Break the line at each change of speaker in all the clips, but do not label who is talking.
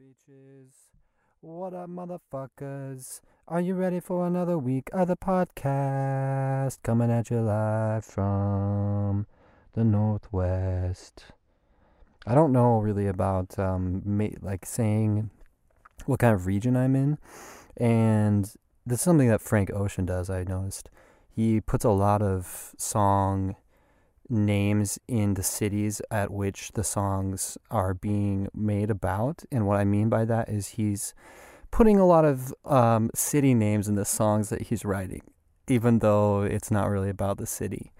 bitches. What up, motherfuckers? Are you ready for another week of the podcast? Coming at you live from the Northwest. I don't know really about um, ma- like saying what kind of region I'm in, and this is something that Frank Ocean does. I noticed he puts a lot of song names in the cities at which the songs are being made about. And what I mean by that is he's putting a lot of um, city names in the songs that he's writing, even though it's not really about the city.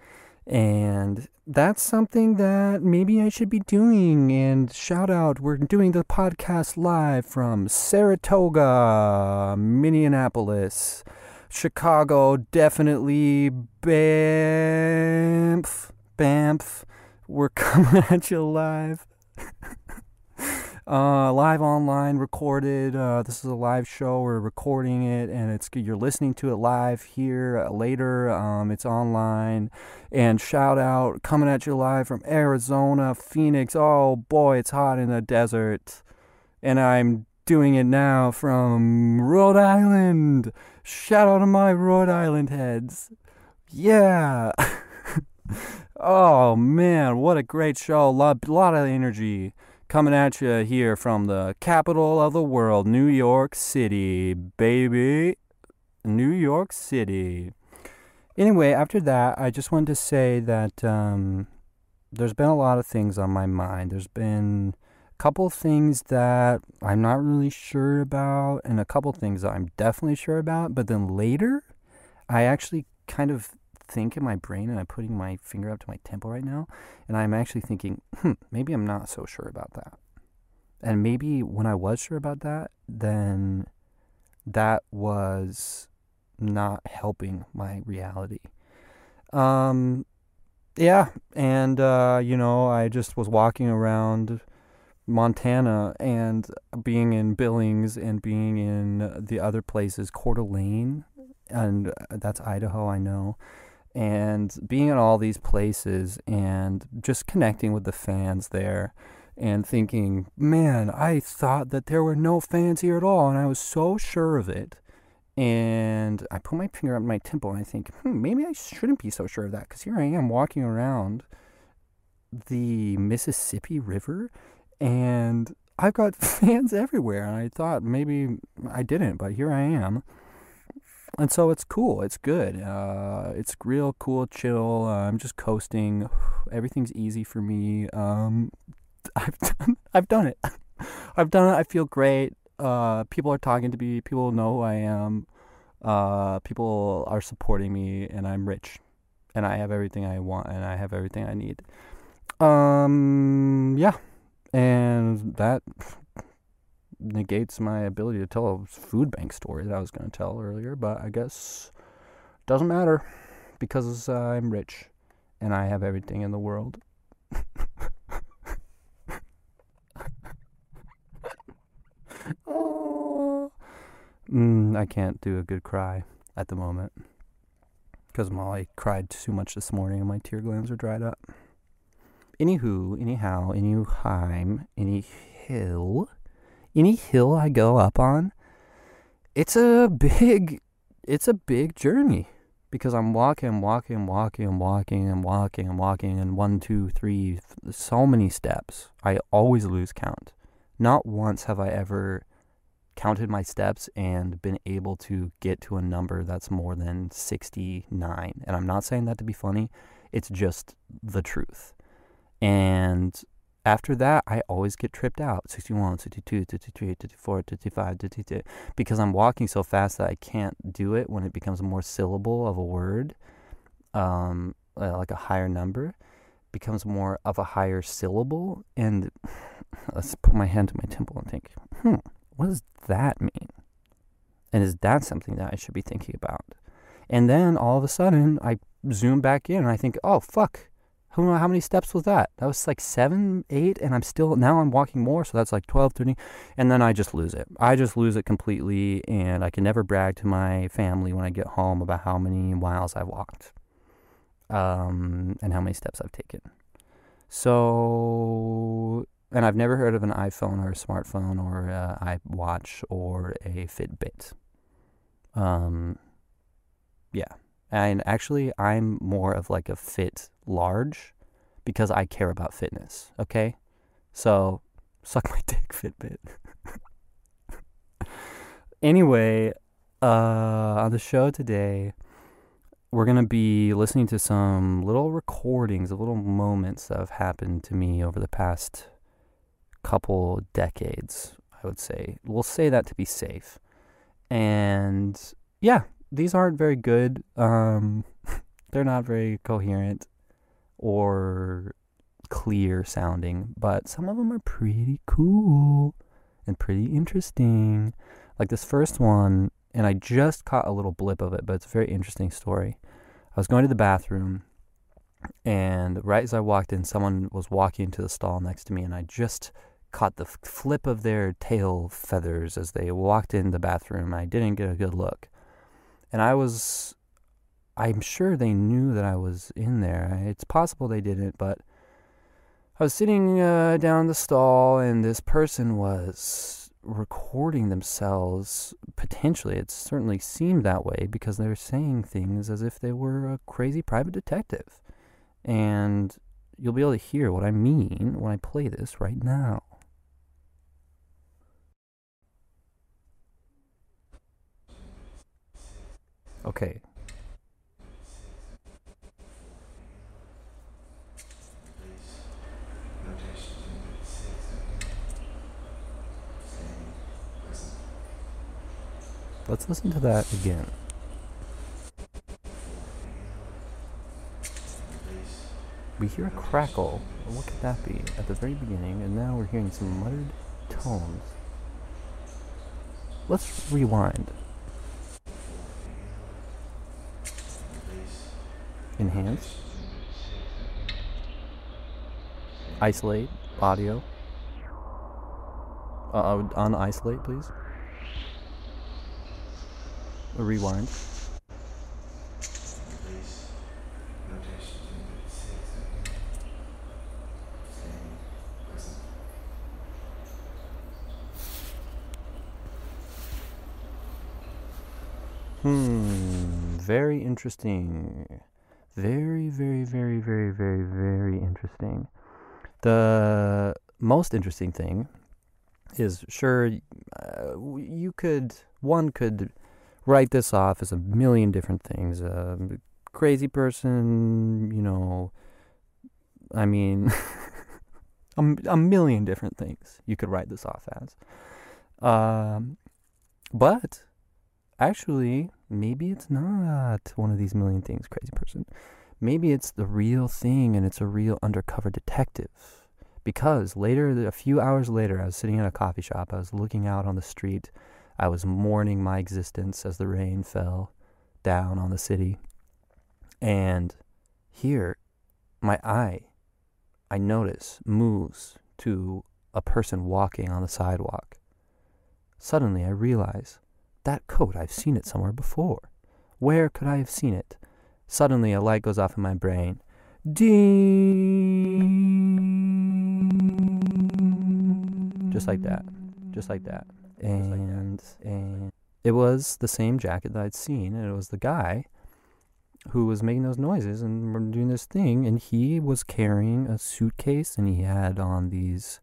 And that's something that maybe I should be doing. And shout out, we're doing the podcast live from Saratoga, Minneapolis, Chicago, definitely Banff. We're coming at you live. uh, live online, recorded. Uh, this is a live show. We're recording it, and it's you're listening to it live here uh, later. Um, it's online. And shout out, coming at you live from Arizona, Phoenix. Oh boy, it's hot in the desert, and I'm doing it now from Rhode Island. Shout out to my Rhode Island heads. Yeah. oh man, what a great show! A lot, lot of energy coming at you here from the capital of the world, New York City, baby. New York City. Anyway, after that, I just wanted to say that um, there's been a lot of things on my mind. There's been a couple things that I'm not really sure about, and a couple things that I'm definitely sure about. But then later, I actually kind of think in my brain, and I'm putting my finger up to my temple right now, and I'm actually thinking, hmm, maybe I'm not so sure about that. And maybe when I was sure about that, then that was not helping my reality. Um, yeah, and uh, you know, I just was walking around Montana and being in Billings and being in the other places, Coeur d'Alene, and that's Idaho, I know and being in all these places and just connecting with the fans there and thinking, man, I thought that there were no fans here at all, and I was so sure of it. And I put my finger on my temple and I think, hmm, maybe I shouldn't be so sure of that because here I am walking around the Mississippi River and I've got fans everywhere. And I thought maybe I didn't, but here I am and so it's cool. It's good. Uh, it's real cool, chill. Uh, I'm just coasting. Everything's easy for me. Um, I've done. I've done it. I've done it. I feel great. Uh, people are talking to me. People know who I am. Uh, people are supporting me, and I'm rich, and I have everything I want, and I have everything I need. Um, yeah, and that negates my ability to tell a food bank story that I was going to tell earlier, but I guess doesn't matter because I'm rich and I have everything in the world. mm, I can't do a good cry at the moment because Molly cried too much this morning and my tear glands are dried up. Anywho, anyhow, anyhow, any hill any hill I go up on, it's a big, it's a big journey because I'm walking, walking, walking, walking, and walking and walking, and one, two, three, so many steps. I always lose count. Not once have I ever counted my steps and been able to get to a number that's more than 69. And I'm not saying that to be funny, it's just the truth. And after that, I always get tripped out 61, 62, 63, 64, 65, 62, because I'm walking so fast that I can't do it when it becomes more syllable of a word, um, uh, like a higher number, becomes more of a higher syllable. And let's put my hand to my temple and think, hmm, what does that mean? And is that something that I should be thinking about? And then all of a sudden, I zoom back in and I think, oh, fuck who know how many steps was that? That was like seven, eight, and I'm still now I'm walking more, so that's like 12, 13, and then I just lose it. I just lose it completely, and I can never brag to my family when I get home about how many miles I've walked, um, and how many steps I've taken. So and I've never heard of an iPhone or a smartphone or a iWatch or a Fitbit. Um, yeah, and actually, I'm more of like a fit large because I care about fitness. Okay, so suck my dick, Fitbit. anyway, uh, on the show today we're going to be listening to some little recordings of little moments that have happened to me over the past couple decades, I would say. We'll say that to be safe. And yeah, these aren't very good. Um, they're not very coherent or clear sounding, but some of them are pretty cool and pretty interesting. Like this first one, and I just caught a little blip of it, but it's a very interesting story. I was going to the bathroom, and right as I walked in, someone was walking into the stall next to me, and I just caught the flip of their tail feathers as they walked in the bathroom. I didn't get a good look. And I was, I'm sure they knew that I was in there. It's possible they didn't, but I was sitting uh, down the stall, and this person was recording themselves. Potentially it certainly seemed that way because they were saying things as if they were a crazy private detective. And you'll be able to hear what i mean when i play this right now okay Let's listen to that again. We hear a crackle. What could that be? At the very beginning, and now we're hearing some muttered tones. Let's rewind. Enhance. Isolate audio. Uh, on isolate, please rewind. Hmm, very interesting. Very, very, very, very, very, very interesting. The most interesting thing is sure uh, you could, one could write this off as a million different things. A crazy person, you know, I mean, a, a million different things you could write this off as. Um, but actually, maybe it's not one of these million things, crazy person. Maybe it's the real thing and it's a real undercover detective. Because later, a few hours later, I was sitting in a coffee shop. I was looking out on the street I was mourning my existence as the rain fell down on the city. And here, my eye, I notice, moves to a person walking on the sidewalk. Suddenly, I realize that coat, I've seen it somewhere before. Where could I have seen it? Suddenly, a light goes off in my brain. Ding! Just like that. Just like that and and it was the same jacket that I'd seen, and it was the guy who was making those noises and doing this thing, and he was carrying a suitcase, and he had on these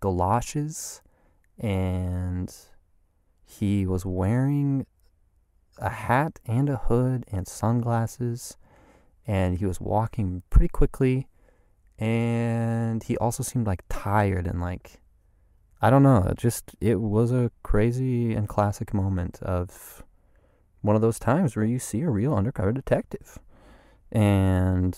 galoshes, and he was wearing a hat and a hood and sunglasses, and he was walking pretty quickly, and he also seemed like tired and like I don't know. It just it was a crazy and classic moment of one of those times where you see a real undercover detective. And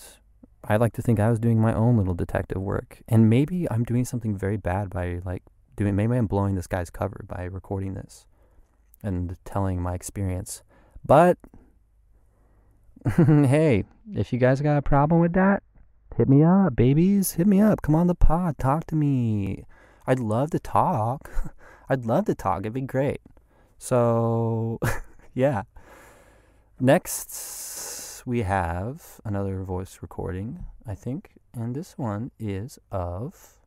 I like to think I was doing my own little detective work. And maybe I'm doing something very bad by like doing maybe I'm blowing this guy's cover by recording this and telling my experience. But hey, if you guys got a problem with that, hit me up, babies. Hit me up. Come on the pod. Talk to me. I'd love to talk. I'd love to talk. It'd be great. So, yeah. Next, we have another voice recording, I think. And this one is of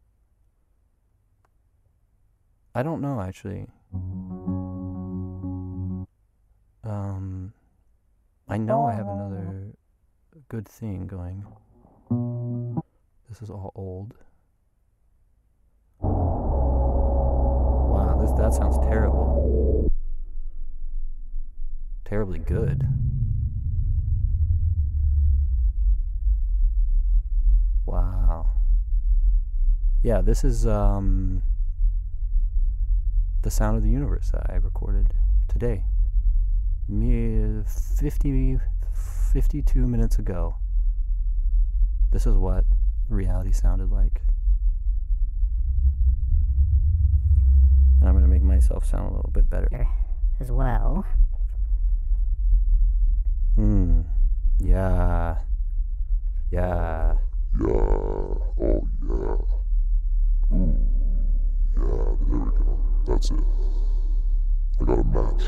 I don't know actually. Um, I know I have another good thing going. This is all old. Wow, this that sounds terrible. Terribly good. Wow. Yeah, this is um the sound of the universe that I recorded today. Me 50 52 minutes ago. This is what reality sounded like. And I'm going to make myself sound a little bit better.
As well.
Hmm. Yeah. Yeah.
Yeah. Oh, yeah. Ooh. Yeah, there we go. That's it. I got a match.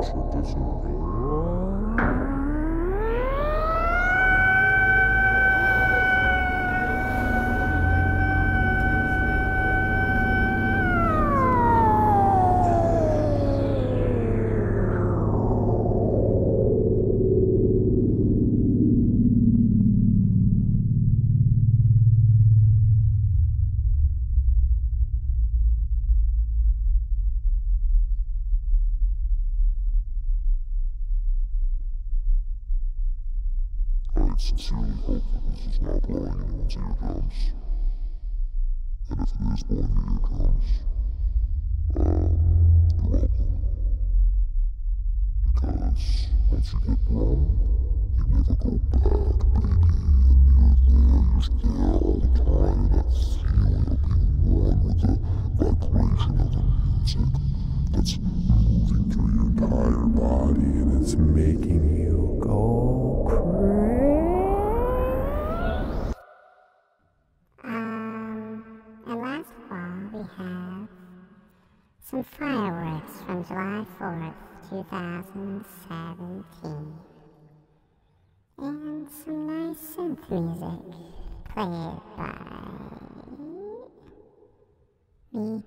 Got a sincerely hope that this is not blowing anyone's eardrums. And if it is blowing your eardrums, um, you're welcome. Because once you get blown, you never go back, baby. And you're there, you're there all the time, that feeling of being one with the vibration of the music that's moving through your entire body, and it's making you
2017. And some nice synth music played by me.